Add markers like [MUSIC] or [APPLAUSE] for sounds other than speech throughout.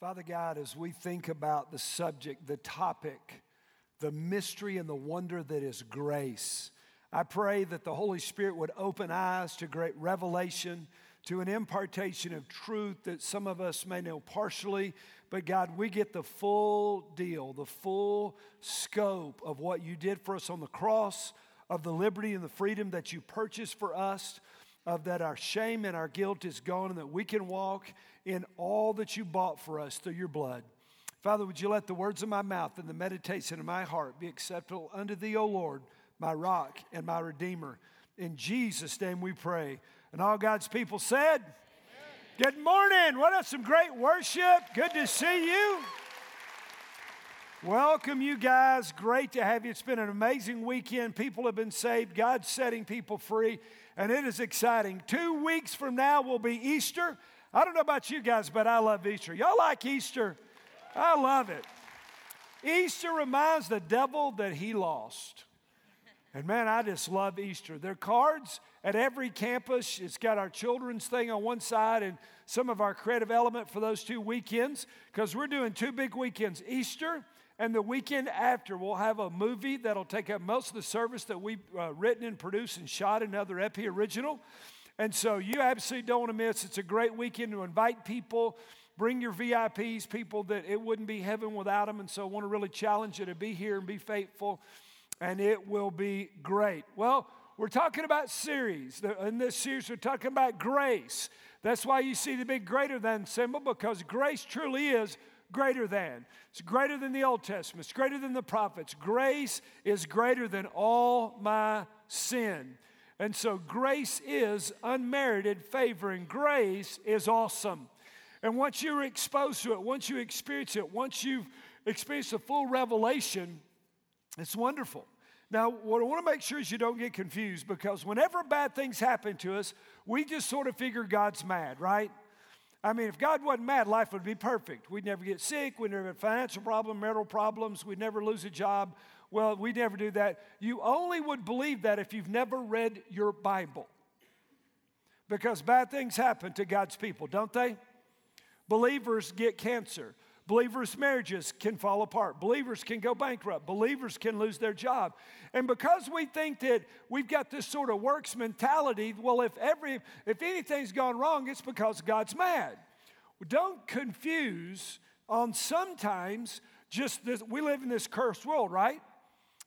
Father God, as we think about the subject, the topic, the mystery and the wonder that is grace, I pray that the Holy Spirit would open eyes to great revelation, to an impartation of truth that some of us may know partially. But God, we get the full deal, the full scope of what you did for us on the cross, of the liberty and the freedom that you purchased for us, of that our shame and our guilt is gone, and that we can walk in all that you bought for us through your blood. Father, would you let the words of my mouth and the meditation of my heart be acceptable unto thee, O Lord, my rock and my redeemer. In Jesus' name we pray. And all God's people said, Amen. Good morning. What a some great worship. Good to see you. Welcome, you guys. Great to have you. It's been an amazing weekend. People have been saved. God's setting people free, and it is exciting. Two weeks from now will be Easter. I don't know about you guys, but I love Easter. Y'all like Easter? I love it. Easter reminds the devil that he lost. And man, I just love Easter. There are cards at every campus. It's got our children's thing on one side and some of our creative element for those two weekends because we're doing two big weekends Easter and the weekend after. We'll have a movie that'll take up most of the service that we've uh, written and produced and shot, another Epi original. And so you absolutely don't want to miss. It's a great weekend to invite people. Bring your VIPs, people that it wouldn't be heaven without them. And so I want to really challenge you to be here and be faithful, and it will be great. Well, we're talking about series. In this series, we're talking about grace. That's why you see the big greater than symbol, because grace truly is greater than. It's greater than the Old Testament, it's greater than the prophets. Grace is greater than all my sin. And so grace is unmerited favor, and grace is awesome. And once you're exposed to it, once you experience it, once you've experienced a full revelation, it's wonderful. Now, what I want to make sure is you don't get confused because whenever bad things happen to us, we just sort of figure God's mad, right? I mean, if God wasn't mad, life would be perfect. We'd never get sick, we'd never have financial problems, marital problems, we'd never lose a job, well, we'd never do that. You only would believe that if you've never read your Bible. Because bad things happen to God's people, don't they? Believers get cancer. Believers' marriages can fall apart. Believers can go bankrupt. Believers can lose their job. And because we think that we've got this sort of works mentality, well, if every if anything's gone wrong, it's because God's mad. Don't confuse on sometimes just this, we live in this cursed world, right?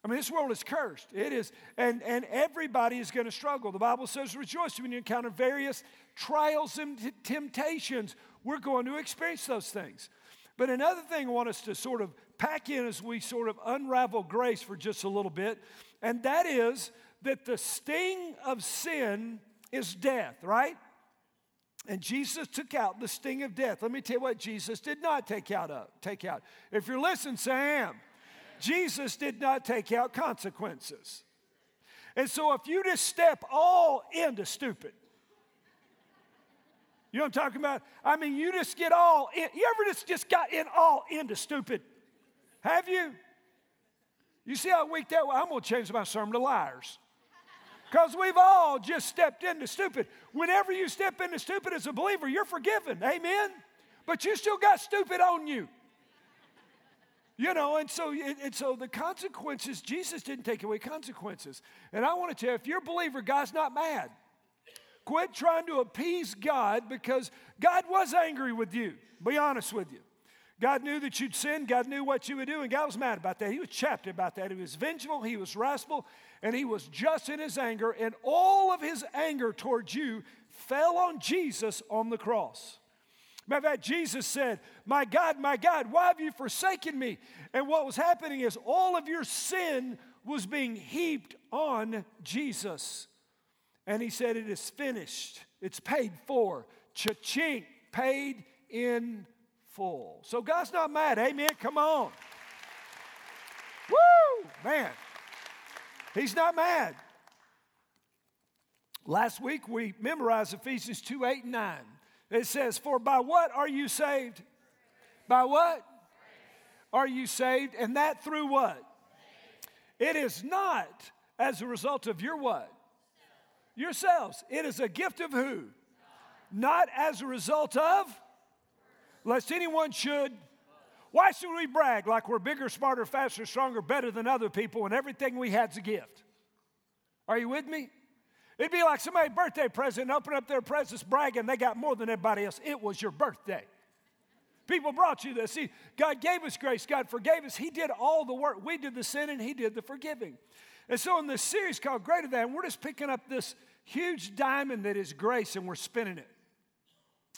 I mean, this world is cursed. It is, and, and everybody is going to struggle. The Bible says, rejoice when you encounter various trials and t- temptations. We're going to experience those things. But another thing I want us to sort of pack in as we sort of unravel grace for just a little bit, and that is that the sting of sin is death, right? And Jesus took out the sting of death. Let me tell you what Jesus did not take out of, take out. If you're listening, say I am. Jesus did not take out consequences. And so if you just step all into stupid, you know what I'm talking about? I mean, you just get all in. You ever just, just got in all into stupid? Have you? You see how weak that was? I'm going to change my sermon to liars. Because we've all just stepped into stupid. Whenever you step into stupid as a believer, you're forgiven. Amen? But you still got stupid on you. You know, and so, and so the consequences, Jesus didn't take away consequences. And I want to tell you, if you're a believer, God's not mad. Quit trying to appease God because God was angry with you. Be honest with you. God knew that you'd sin. God knew what you would do, and God was mad about that. He was chapped about that. He was vengeful, he was wrathful, and he was just in his anger. And all of his anger towards you fell on Jesus on the cross. Matter of fact, Jesus said, My God, my God, why have you forsaken me? And what was happening is all of your sin was being heaped on Jesus. And he said, It is finished. It's paid for. Cha-ching, paid in full. So God's not mad. Amen. Come on. Woo! Man. He's not mad. Last week we memorized Ephesians 2 8 and 9. It says, For by what are you saved? By what? Are you saved? And that through what? It is not as a result of your what? Yourselves. It is a gift of who? Not as a result of? lest anyone should. Why should we brag like we're bigger, smarter, faster, stronger, better than other people when everything we had's a gift? Are you with me? It'd be like somebody's birthday present, open up their presents, bragging they got more than everybody else. It was your birthday. People brought you this. See, God gave us grace. God forgave us. He did all the work. We did the sin and He did the forgiving. And so, in this series called Greater Than, we're just picking up this huge diamond that is grace and we're spinning it.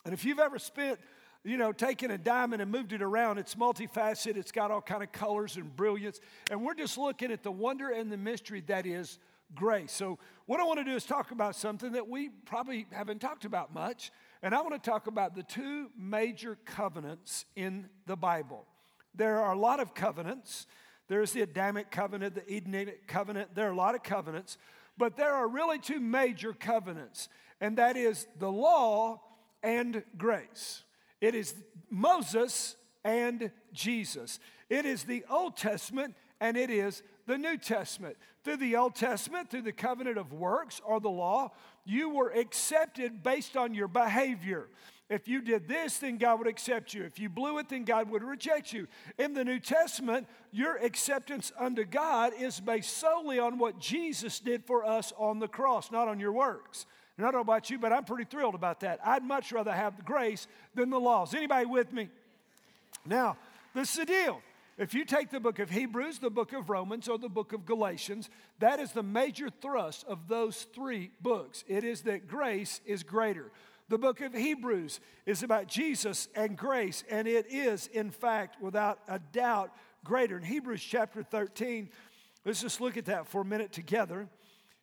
And if you've ever spent, you know, taken a diamond and moved it around, it's multifaceted, it's got all kind of colors and brilliance. And we're just looking at the wonder and the mystery that is grace. So, what I want to do is talk about something that we probably haven't talked about much. And I want to talk about the two major covenants in the Bible. There are a lot of covenants. There's the Adamic covenant, the Edenic covenant. There are a lot of covenants. But there are really two major covenants, and that is the law and grace. It is Moses and Jesus. It is the Old Testament and it is the New Testament. Through the Old Testament, through the covenant of works or the law, you were accepted based on your behavior. If you did this, then God would accept you. If you blew it, then God would reject you. In the New Testament, your acceptance unto God is based solely on what Jesus did for us on the cross, not on your works. And I don't know about you, but I'm pretty thrilled about that. I'd much rather have the grace than the laws. Anybody with me? Now, this is the deal. If you take the book of Hebrews, the book of Romans, or the book of Galatians, that is the major thrust of those three books. It is that grace is greater. The book of Hebrews is about Jesus and grace, and it is, in fact, without a doubt, greater. In Hebrews chapter 13, let's just look at that for a minute together.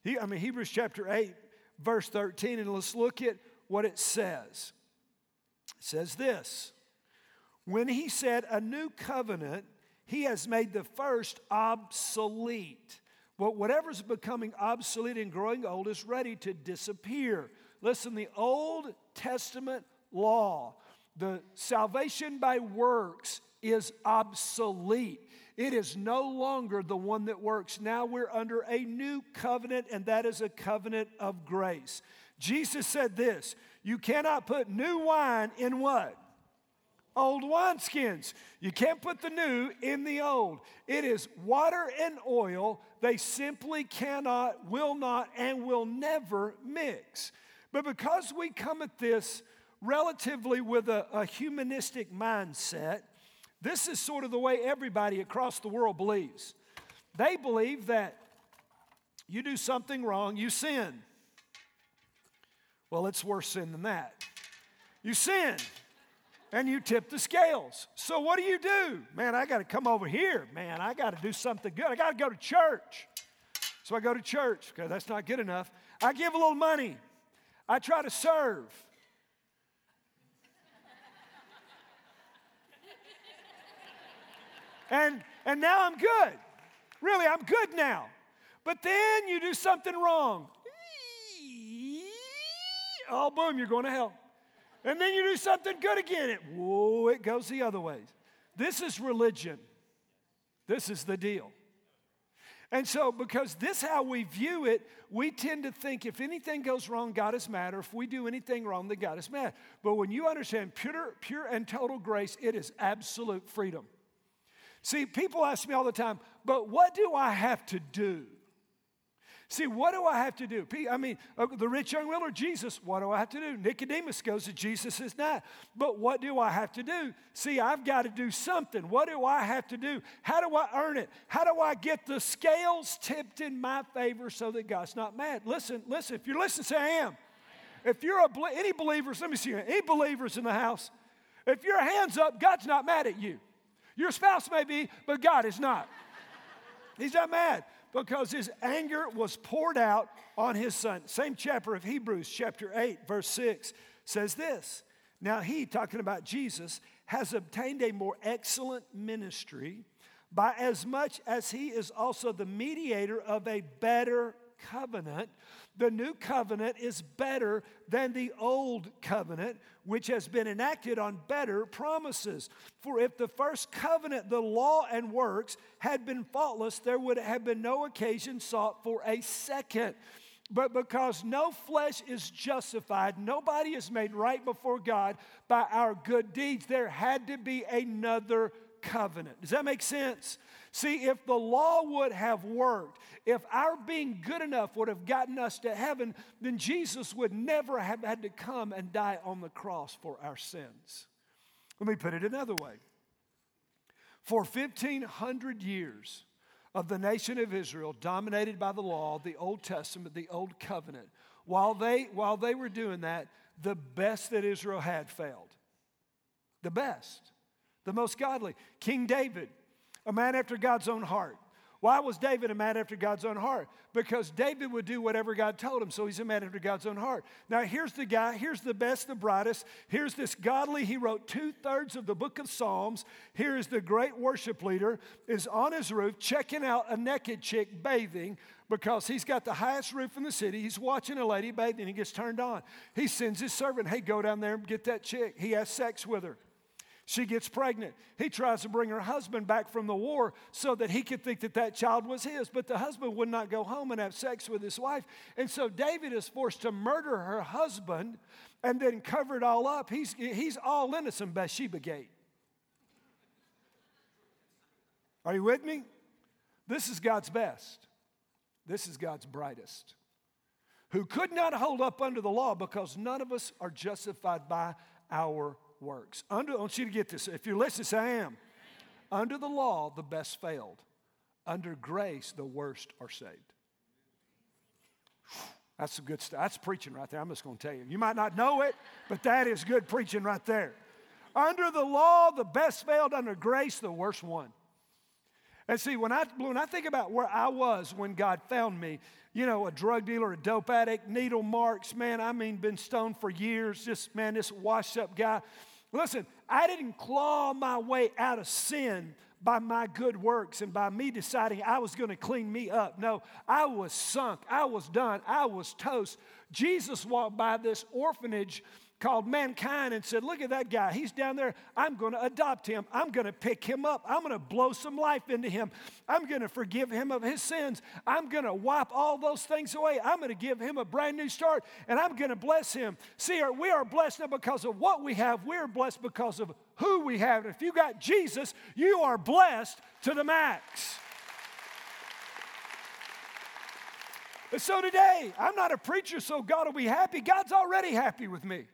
He, I mean, Hebrews chapter 8, verse 13, and let's look at what it says. It says this When he said, A new covenant, he has made the first obsolete. But whatever's becoming obsolete and growing old is ready to disappear. Listen, the Old Testament law, the salvation by works, is obsolete. It is no longer the one that works. Now we're under a new covenant, and that is a covenant of grace. Jesus said this You cannot put new wine in what? old wineskins. You can't put the new in the old. It is water and oil. They simply cannot, will not, and will never mix. But because we come at this relatively with a, a humanistic mindset, this is sort of the way everybody across the world believes. They believe that you do something wrong, you sin. Well, it's worse sin than that. You sin and you tip the scales. So what do you do? Man, I got to come over here. Man, I got to do something good. I got to go to church. So I go to church. Okay, that's not good enough. I give a little money. I try to serve. and and now I'm good. Really, I'm good now. But then you do something wrong. Oh, boom, you're going to hell and then you do something good again. It, whoa, it goes the other ways. This is religion. This is the deal. And so, because this how we view it, we tend to think if anything goes wrong, God is mad, or if we do anything wrong, then God is mad. But when you understand pure, pure and total grace, it is absolute freedom. See, people ask me all the time, but what do I have to do? See, what do I have to do? I mean, uh, the rich young ruler, Jesus, what do I have to do? Nicodemus goes to Jesus is not. But what do I have to do? See, I've got to do something. What do I have to do? How do I earn it? How do I get the scales tipped in my favor so that God's not mad? Listen, listen. If you're listening, say I am. If you're a, any believers, let me see, any believers in the house, if your hand's up, God's not mad at you. Your spouse may be, but God is not. He's not mad because his anger was poured out on his son. Same chapter of Hebrews, chapter 8, verse 6, says this Now he, talking about Jesus, has obtained a more excellent ministry by as much as he is also the mediator of a better covenant the new covenant is better than the old covenant, which has been enacted on better promises. For if the first covenant, the law and works, had been faultless, there would have been no occasion sought for a second. But because no flesh is justified, nobody is made right before God by our good deeds, there had to be another covenant. Does that make sense? See, if the law would have worked, if our being good enough would have gotten us to heaven, then Jesus would never have had to come and die on the cross for our sins. Let me put it another way. For 1,500 years of the nation of Israel, dominated by the law, the Old Testament, the Old Covenant, while they, while they were doing that, the best that Israel had failed. The best, the most godly. King David, a man after God's own heart. Why was David a man after God's own heart? Because David would do whatever God told him, so he's a man after God's own heart. Now, here's the guy, here's the best, the brightest. Here's this godly, he wrote two thirds of the book of Psalms. Here is the great worship leader, is on his roof checking out a naked chick bathing because he's got the highest roof in the city. He's watching a lady bathing, he gets turned on. He sends his servant, hey, go down there and get that chick. He has sex with her. She gets pregnant. He tries to bring her husband back from the war so that he could think that that child was his. But the husband would not go home and have sex with his wife. And so David is forced to murder her husband and then cover it all up. He's, he's all some Bathsheba gate. Are you with me? This is God's best. This is God's brightest. Who could not hold up under the law because none of us are justified by our works. Under, I want you to get this. If you're listening, say, I am. Under the law, the best failed. Under grace, the worst are saved. That's some good stuff. That's preaching right there. I'm just going to tell you. You might not know it, but that is good preaching right there. Under the law, the best failed. Under grace, the worst won. And see, when I, when I think about where I was when God found me, you know, a drug dealer, a dope addict, needle marks, man, I mean, been stoned for years, just, man, this washed up guy. Listen, I didn't claw my way out of sin by my good works and by me deciding I was going to clean me up. No, I was sunk. I was done. I was toast. Jesus walked by this orphanage called mankind and said, Look at that guy. He's down there. I'm going to adopt him. I'm going to pick him up. I'm going to blow some life into him. I'm going to forgive him of his sins. I'm going to wipe all those things away. I'm going to give him a brand new start and I'm going to bless him. See, we are blessed not because of what we have, we're blessed because of who we have. And if you got Jesus, you are blessed to the max. So today, I'm not a preacher, so God will be happy. God's already happy with me.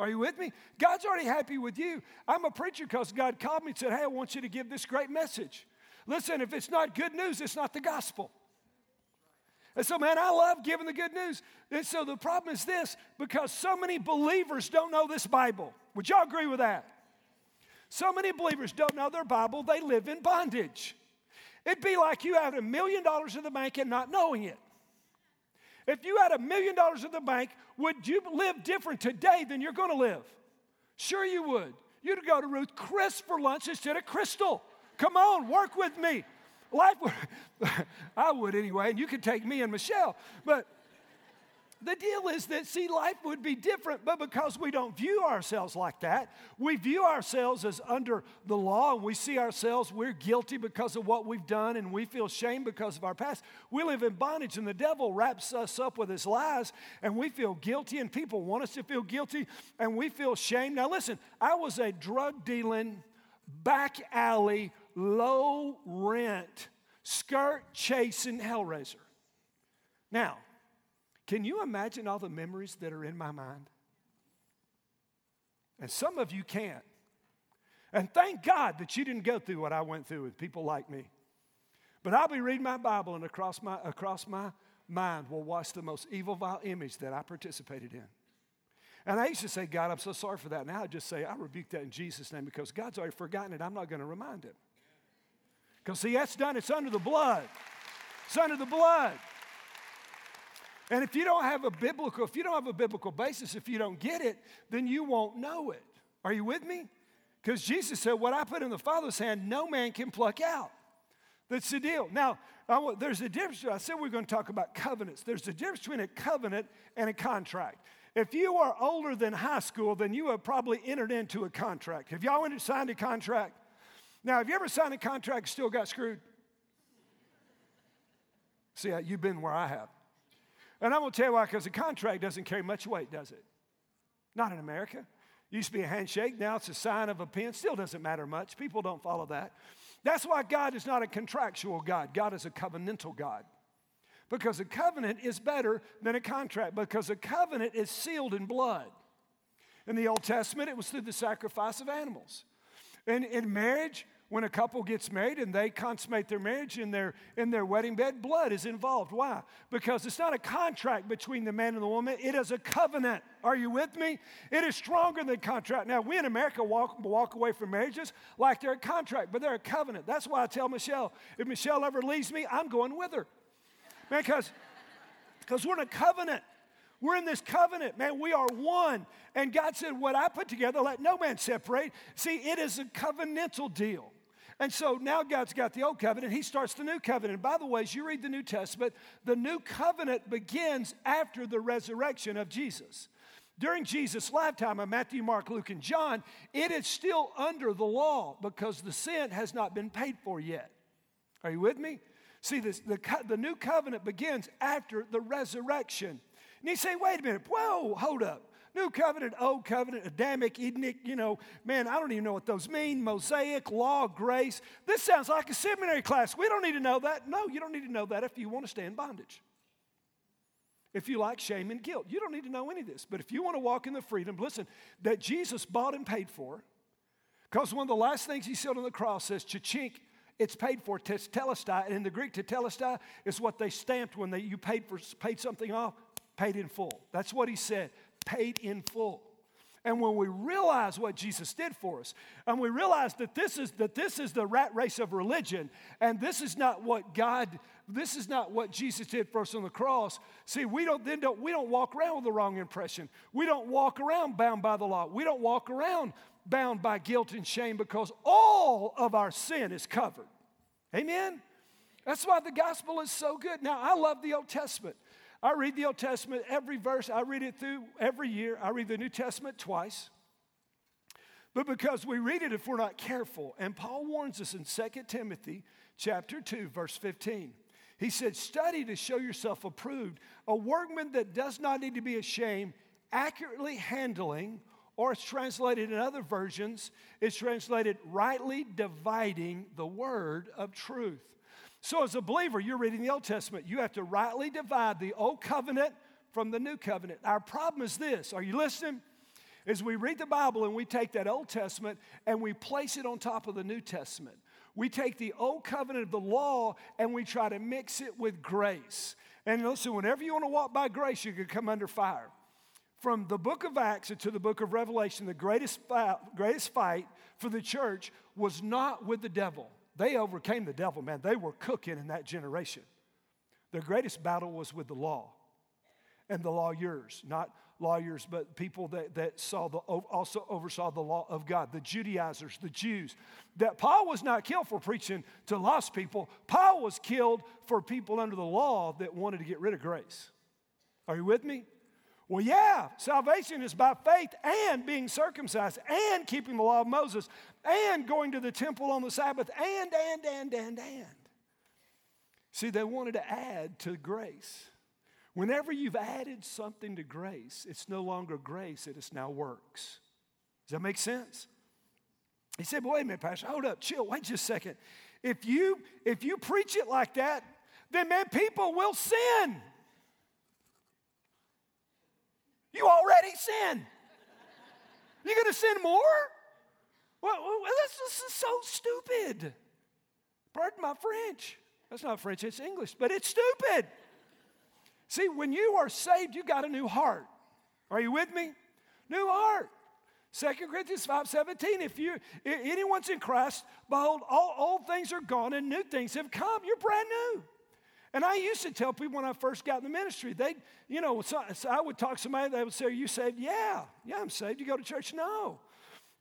Are you with me? God's already happy with you. I'm a preacher because God called me and said, Hey, I want you to give this great message. Listen, if it's not good news, it's not the gospel. And so, man, I love giving the good news. And so the problem is this because so many believers don't know this Bible. Would y'all agree with that? So many believers don't know their Bible, they live in bondage. It'd be like you had a million dollars in the bank and not knowing it. If you had a million dollars in the bank, would you live different today than you're going to live? Sure, you would. You'd go to Ruth Chris for lunch instead of Krystal. Come on, work with me. Life [LAUGHS] I would anyway, and you could take me and Michelle. But the deal is that, see, life would be different, but because we don't view ourselves like that, we view ourselves as under the law and we see ourselves, we're guilty because of what we've done and we feel shame because of our past. We live in bondage and the devil wraps us up with his lies and we feel guilty and people want us to feel guilty and we feel shame. Now, listen, I was a drug dealing, back alley, low rent, skirt chasing hellraiser. Now, can you imagine all the memories that are in my mind? And some of you can't. And thank God that you didn't go through what I went through with people like me. But I'll be reading my Bible, and across my, across my mind will watch the most evil, vile image that I participated in. And I used to say, God, I'm so sorry for that. Now I just say, I rebuke that in Jesus' name because God's already forgotten it. I'm not going to remind him. Because, see, that's done. It's under the blood. It's under the blood. And if you don't have a biblical, if you don't have a biblical basis, if you don't get it, then you won't know it. Are you with me? Because Jesus said, What I put in the Father's hand, no man can pluck out. That's the deal. Now, there's a difference. I said we are going to talk about covenants. There's a difference between a covenant and a contract. If you are older than high school, then you have probably entered into a contract. Have y'all signed a contract? Now, have you ever signed a contract and still got screwed? See, you've been where I have. And I'm going to tell you why, because a contract doesn't carry much weight, does it? Not in America. Used to be a handshake, now it's a sign of a pen. Still doesn't matter much. People don't follow that. That's why God is not a contractual God, God is a covenantal God. Because a covenant is better than a contract, because a covenant is sealed in blood. In the Old Testament, it was through the sacrifice of animals. And in marriage, when a couple gets married and they consummate their marriage in their, in their wedding bed, blood is involved. Why? Because it's not a contract between the man and the woman, it is a covenant. Are you with me? It is stronger than contract. Now, we in America walk, walk away from marriages like they're a contract, but they're a covenant. That's why I tell Michelle if Michelle ever leaves me, I'm going with her. Man, because we're in a covenant. We're in this covenant, man. We are one. And God said, What I put together, let no man separate. See, it is a covenantal deal. And so now God's got the old covenant, He starts the new covenant. And by the way, as you read the New Testament, the new covenant begins after the resurrection of Jesus. During Jesus' lifetime of Matthew, Mark, Luke, and John, it is still under the law because the sin has not been paid for yet. Are you with me? See, this, the, the new covenant begins after the resurrection. And you say, wait a minute, whoa, hold up. New covenant, old covenant, Adamic, Edenic, you know, man, I don't even know what those mean. Mosaic, law, grace. This sounds like a seminary class. We don't need to know that. No, you don't need to know that if you want to stay in bondage. If you like shame and guilt, you don't need to know any of this. But if you want to walk in the freedom, listen, that Jesus bought and paid for, because one of the last things he said on the cross says, chachink, it's paid for, tetelestai. And in the Greek, tetelestai is what they stamped when they, you paid, for, paid something off, paid in full. That's what he said paid in full. And when we realize what Jesus did for us, and we realize that this is that this is the rat race of religion, and this is not what God, this is not what Jesus did for us on the cross. See, we don't then don't we don't walk around with the wrong impression. We don't walk around bound by the law. We don't walk around bound by guilt and shame because all of our sin is covered. Amen. That's why the gospel is so good. Now, I love the Old Testament. I read the Old Testament every verse, I read it through every year. I read the New Testament twice. But because we read it if we're not careful, and Paul warns us in 2 Timothy chapter 2, verse 15. He said, Study to show yourself approved, a workman that does not need to be ashamed, accurately handling, or it's translated in other versions, it's translated rightly dividing the word of truth. So, as a believer, you're reading the Old Testament. You have to rightly divide the Old Covenant from the New Covenant. Our problem is this are you listening? Is we read the Bible and we take that Old Testament and we place it on top of the New Testament. We take the Old Covenant of the law and we try to mix it with grace. And listen, whenever you want to walk by grace, you can come under fire. From the book of Acts to the book of Revelation, the greatest fight, greatest fight for the church was not with the devil. They overcame the devil, man. They were cooking in that generation. Their greatest battle was with the law and the lawyers, not lawyers, but people that, that saw the, also oversaw the law of God, the Judaizers, the Jews. That Paul was not killed for preaching to lost people. Paul was killed for people under the law that wanted to get rid of grace. Are you with me? Well, yeah, salvation is by faith and being circumcised and keeping the law of Moses and going to the temple on the Sabbath and, and, and, and, and. See, they wanted to add to grace. Whenever you've added something to grace, it's no longer grace, it is now works. Does that make sense? He said, well, wait a minute, Pastor, hold up, chill, wait just a second. If you if you preach it like that, then man, people will sin. You already sin. You're gonna sin more? Well, this is so stupid. Pardon my French. That's not French, it's English, but it's stupid. See, when you are saved, you got a new heart. Are you with me? New heart. 2 Corinthians 5 17, if you anyone's in Christ, behold, all old things are gone and new things have come. You're brand new. And I used to tell people when I first got in the ministry, they, you know, so, so I would talk to somebody, they would say, Are you saved? Yeah, yeah, I'm saved. You go to church? No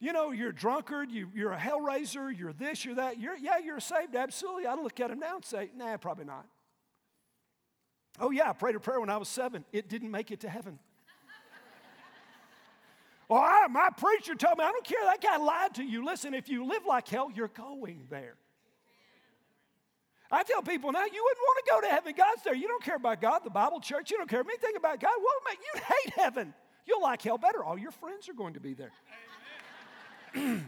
you know, you're a drunkard, you, you're a hell raiser, you're this, you're that. You're, yeah, you're saved, absolutely. I'd look at him now and say, nah, probably not. Oh, yeah, I prayed a prayer when I was seven. It didn't make it to heaven. [LAUGHS] well, I, my preacher told me, I don't care, that guy lied to you. Listen, if you live like hell, you're going there. I tell people now, you wouldn't want to go to heaven. God's there. You don't care about God, the Bible, church. You don't care anything about God. Well, man, you'd hate heaven. You'll like hell better. All your friends are going to be there. [CLEARS THROAT]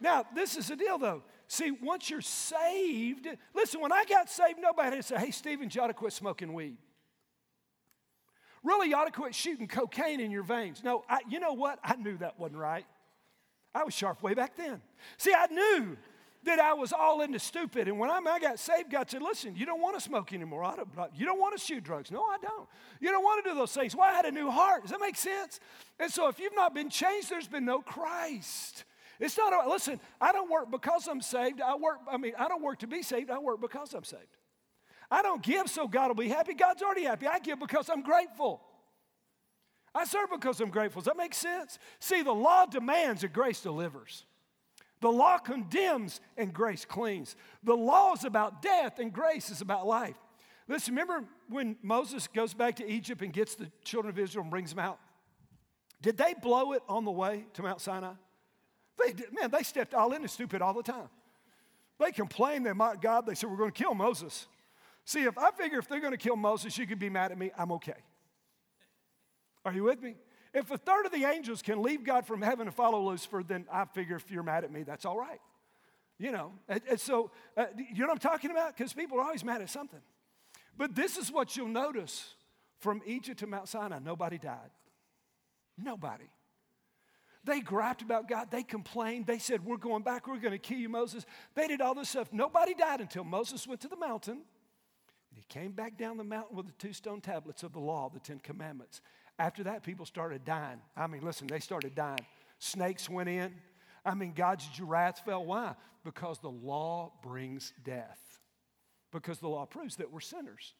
now, this is the deal, though. See, once you're saved, listen, when I got saved, nobody said, hey, Stephen, you ought to quit smoking weed. Really, you ought to quit shooting cocaine in your veins. No, I, you know what? I knew that wasn't right. I was sharp way back then. See, I knew that I was all into stupid. And when I got saved, God said, Listen, you don't want to smoke anymore. Don't, you don't want to shoot drugs. No, I don't. You don't want to do those things. Well, I had a new heart. Does that make sense? And so if you've not been changed, there's been no Christ. It's not, a, listen, I don't work because I'm saved. I work, I mean, I don't work to be saved. I work because I'm saved. I don't give so God will be happy. God's already happy. I give because I'm grateful. I serve because I'm grateful. Does that make sense? See, the law demands and grace delivers. The law condemns and grace cleans. The law is about death and grace is about life. Listen, remember when Moses goes back to Egypt and gets the children of Israel and brings them out? Did they blow it on the way to Mount Sinai? They did, man, they stepped all in and stupid all the time. They complained, they mocked God, they said, We're going to kill Moses. See, if I figure if they're going to kill Moses, you could be mad at me, I'm okay. Are you with me? If a third of the angels can leave God from heaven and follow Lucifer, then I figure if you're mad at me, that's all right. You know, and, and so, uh, you know what I'm talking about? Because people are always mad at something. But this is what you'll notice from Egypt to Mount Sinai nobody died. Nobody. They griped about God. They complained. They said, We're going back. We're going to kill you, Moses. They did all this stuff. Nobody died until Moses went to the mountain. And he came back down the mountain with the two stone tablets of the law, the Ten Commandments. After that, people started dying. I mean, listen, they started dying. Snakes went in. I mean, God's wrath fell. Why? Because the law brings death. Because the law proves that we're sinners.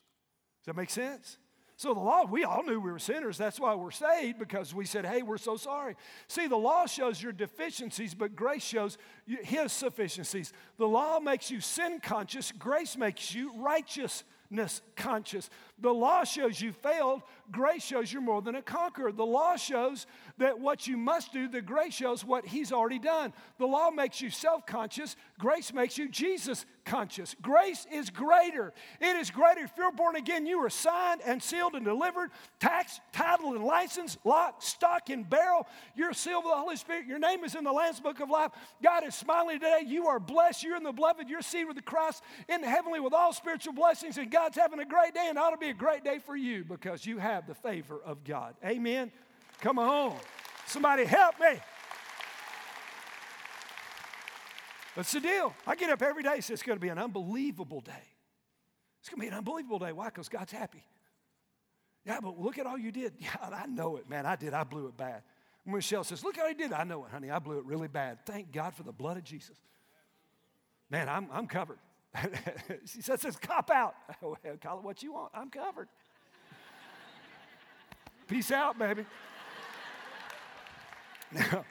Does that make sense? So the law, we all knew we were sinners. That's why we're saved, because we said, hey, we're so sorry. See, the law shows your deficiencies, but grace shows his sufficiencies. The law makes you sin conscious, grace makes you righteousness conscious. The law shows you failed, grace shows you're more than a conqueror. The law shows that what you must do, the grace shows what he's already done. The law makes you self conscious, grace makes you Jesus conscious. Grace is greater. It is greater. If you're born again, you are signed and sealed and delivered, tax, title, and license, lock, stock, and barrel. You're sealed with the Holy Spirit. Your name is in the Lamb's Book of Life. God is smiling today. You are blessed. You're in the beloved. You're seated with the Christ in heavenly with all spiritual blessings, and God's having a great day, and ought to be a great day for you because you have the favor of God. Amen. Come on. Somebody help me. That's the deal. I get up every day and say it's going to be an unbelievable day. It's going to be an unbelievable day. Why? Because God's happy. Yeah, but look at all you did. [LAUGHS] Yeah, I know it, man. I did. I blew it bad. Michelle says, Look how he did. I know it, honey. I blew it really bad. Thank God for the blood of Jesus. Man, I'm, I'm covered. [LAUGHS] she says, cop out. [LAUGHS] Call it what you want. I'm covered. [LAUGHS] Peace out, baby. Now,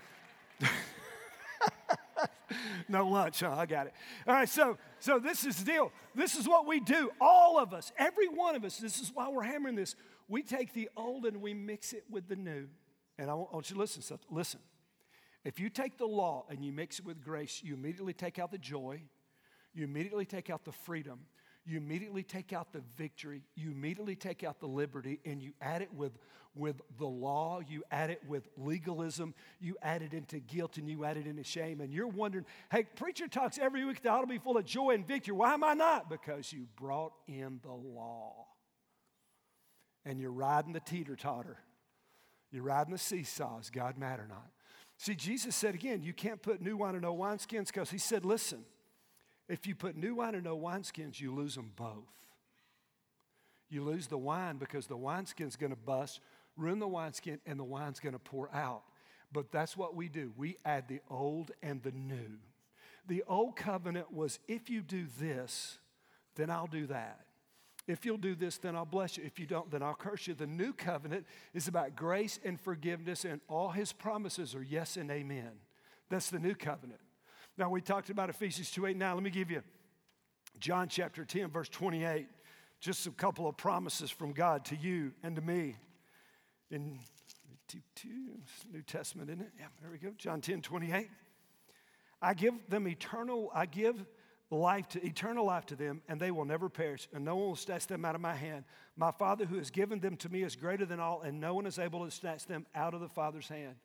no lunch, huh? I got it. All right, so so this is the deal. This is what we do. All of us, every one of us. This is why we're hammering this. We take the old and we mix it with the new. And I want, you to listen. Listen. If you take the law and you mix it with grace, you immediately take out the joy. You immediately take out the freedom. You immediately take out the victory. You immediately take out the liberty, and you add it with with the law, you add it with legalism, you add it into guilt, and you add it into shame. And you're wondering, hey, preacher talks every week that ought to be full of joy and victory. Why am I not? Because you brought in the law. And you're riding the teeter totter. You're riding the seesaws, God mad or not? See, Jesus said again, you can't put new wine in old wineskins because he said, listen, if you put new wine in old wineskins, you lose them both. You lose the wine because the wineskin's going to bust ruin the wineskin, and the wine's going to pour out. But that's what we do. We add the old and the new. The old covenant was if you do this, then I'll do that. If you'll do this, then I'll bless you. If you don't, then I'll curse you. The new covenant is about grace and forgiveness, and all his promises are yes and amen. That's the new covenant. Now, we talked about Ephesians 2 8. Now, let me give you John chapter 10, verse 28. Just a couple of promises from God to you and to me in New Testament, isn't it? Yeah, there we go. John 10 28. I give them eternal, I give life to eternal life to them, and they will never perish, and no one will snatch them out of my hand. My Father who has given them to me is greater than all, and no one is able to snatch them out of the Father's hand.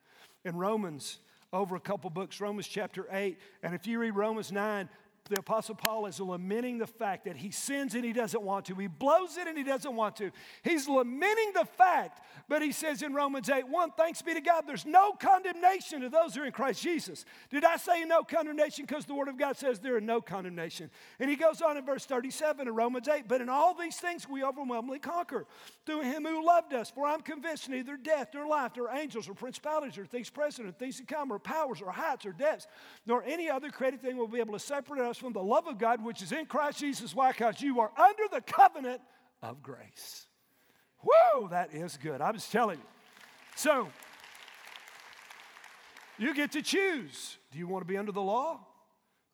In Romans, over a couple books, Romans chapter 8, and if you read Romans 9, the Apostle Paul is lamenting the fact that he sins and he doesn't want to. He blows it and he doesn't want to. He's lamenting the fact, but he says in Romans 8 1, thanks be to God, there's no condemnation to those who are in Christ Jesus. Did I say no condemnation? Because the Word of God says there are no condemnation. And he goes on in verse 37 of Romans 8, but in all these things we overwhelmingly conquer through him who loved us. For I'm convinced neither death nor life, nor angels or principalities or things present or things to come or powers or heights or depths, nor any other created thing will be able to separate us from the love of God which is in Christ Jesus. Why? Because you are under the covenant of grace. Whoa, that is good. I was telling you. So, you get to choose. Do you want to be under the law?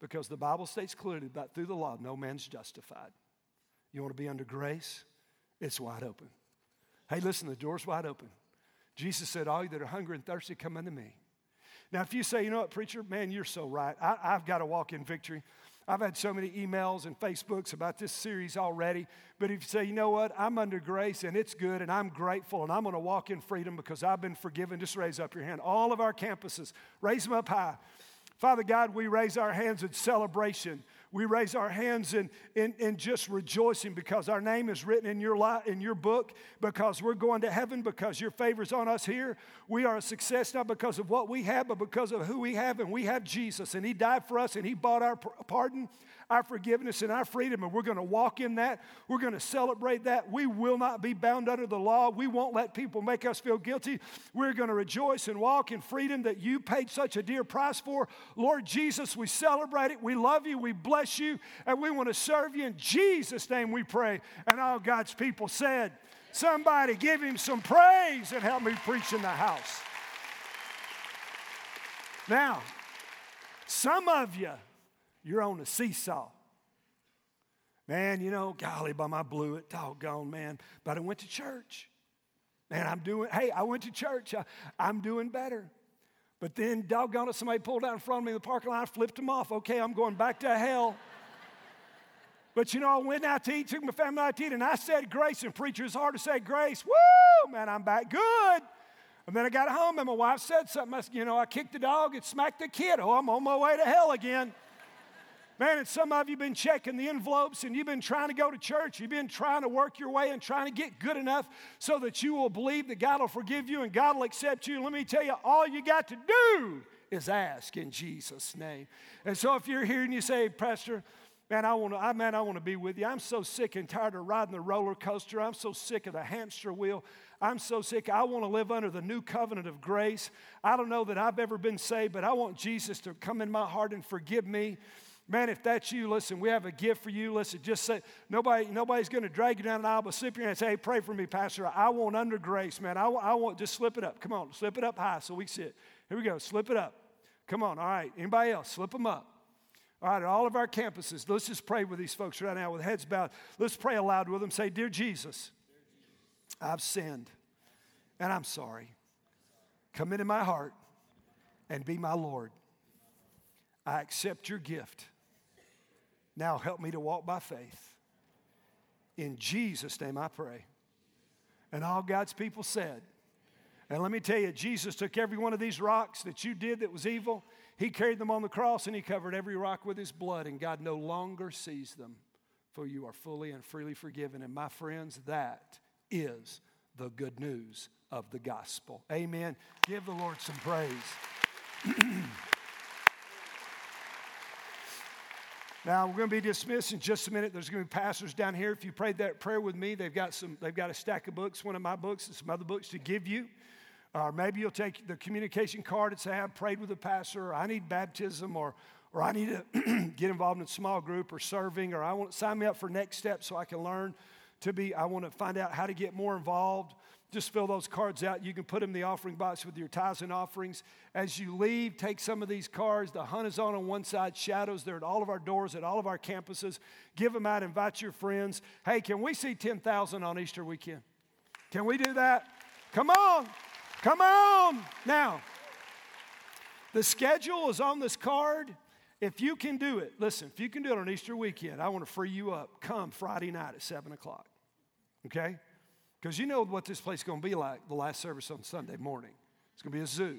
Because the Bible states clearly that through the law, no man's justified. You want to be under grace? It's wide open. Hey, listen, the door's wide open. Jesus said, All you that are hungry and thirsty, come unto me. Now, if you say, you know what, preacher, man, you're so right. I, have got to walk in victory. I've had so many emails and Facebooks about this series already. But if you say, you know what, I'm under grace and it's good and I'm grateful and I'm going to walk in freedom because I've been forgiven, just raise up your hand. All of our campuses, raise them up high. Father God, we raise our hands in celebration we raise our hands in, in, in just rejoicing because our name is written in your, li- in your book, because we're going to heaven, because your favor's on us here. We are a success not because of what we have, but because of who we have, and we have Jesus. And He died for us, and He bought our pardon our forgiveness and our freedom, and we're going to walk in that. We're going to celebrate that. We will not be bound under the law. We won't let people make us feel guilty. We're going to rejoice and walk in freedom that you paid such a dear price for. Lord Jesus, we celebrate it. We love you. We bless you, and we want to serve you. In Jesus' name we pray. And all God's people said, Somebody give him some praise and help me preach in the house. Now, some of you, you're on a seesaw. Man, you know, golly, bum, I blew it, doggone, man. But I went to church. Man, I'm doing, hey, I went to church. I, I'm doing better. But then, doggone it, somebody pulled out in front of me in the parking lot, I flipped them off. Okay, I'm going back to hell. [LAUGHS] but you know, I went out to eat, took my family out to eat, and I said grace, and preacher, it's hard to say grace. Woo, man, I'm back good. And then I got home, and my wife said something. I, you know, I kicked the dog and smacked the kid. Oh, I'm on my way to hell again. Man, and some of you have been checking the envelopes and you've been trying to go to church. You've been trying to work your way and trying to get good enough so that you will believe that God will forgive you and God will accept you. Let me tell you, all you got to do is ask in Jesus' name. And so if you're here and you say, Pastor, Man, I want to, I, man, I want to be with you. I'm so sick and tired of riding the roller coaster. I'm so sick of the hamster wheel. I'm so sick. I want to live under the new covenant of grace. I don't know that I've ever been saved, but I want Jesus to come in my heart and forgive me. Man, if that's you, listen, we have a gift for you. Listen, just say, nobody, nobody's going to drag you down the aisle, but slip your hand and say, hey, pray for me, Pastor. I want under grace, man. I, I want, just slip it up. Come on, slip it up high so we sit. Here we go, slip it up. Come on, all right. Anybody else? Slip them up. All right, at all of our campuses, let's just pray with these folks right now with heads bowed. Let's pray aloud with them. Say, Dear Jesus, I've sinned and I'm sorry. Come into my heart and be my Lord. I accept your gift. Now help me to walk by faith. In Jesus' name I pray. And all God's people said, and let me tell you, Jesus took every one of these rocks that you did that was evil, He carried them on the cross and He covered every rock with His blood, and God no longer sees them, for you are fully and freely forgiven. And my friends, that is the good news of the gospel. Amen. Give the Lord some praise. [CLEARS THROAT] Now we're going to be dismissed in just a minute. There's going to be pastors down here. If you prayed that prayer with me, they've got some. They've got a stack of books, one of my books, and some other books to give you. Or maybe you'll take the communication card and say, "I've prayed with a pastor," or "I need baptism," or or I need to [CLEARS THROAT] get involved in a small group or serving, or I want sign me up for next steps so I can learn to be. I want to find out how to get more involved. Just fill those cards out. You can put them in the offering box with your tithes and offerings. As you leave, take some of these cards. The hunt is on on one side, shadows. They're at all of our doors, at all of our campuses. Give them out, invite your friends. Hey, can we see 10,000 on Easter weekend? Can we do that? Come on. Come on. Now, the schedule is on this card. If you can do it, listen, if you can do it on Easter weekend, I want to free you up. Come Friday night at 7 o'clock. Okay? Because you know what this place is going to be like the last service on Sunday morning. It's going to be a zoo.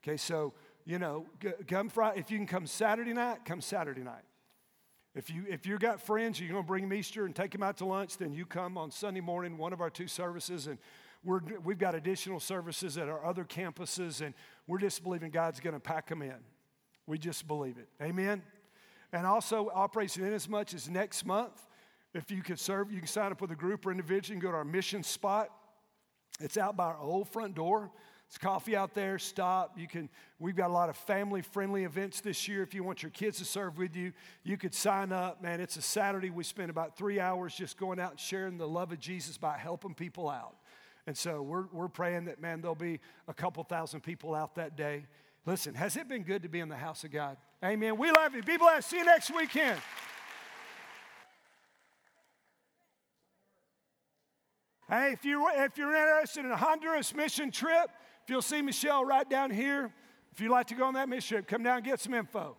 Okay, so, you know, come Friday. If you can come Saturday night, come Saturday night. If you if you got friends, you're going to bring them Easter and take them out to lunch, then you come on Sunday morning, one of our two services, and we're, we've got additional services at our other campuses, and we're just believing God's going to pack them in. We just believe it. Amen. And also, Operation much as next month. If you could serve, you can sign up with a group or individual and go to our mission spot. It's out by our old front door. It's coffee out there. Stop. You can. We've got a lot of family-friendly events this year. If you want your kids to serve with you, you could sign up. Man, it's a Saturday. We spend about three hours just going out and sharing the love of Jesus by helping people out. And so we're, we're praying that, man, there'll be a couple thousand people out that day. Listen, has it been good to be in the house of God? Amen. We love you. Be blessed. See you next weekend. Hey, if, you, if you're interested in a Honduras mission trip, if you'll see Michelle right down here, if you'd like to go on that mission trip, come down and get some info.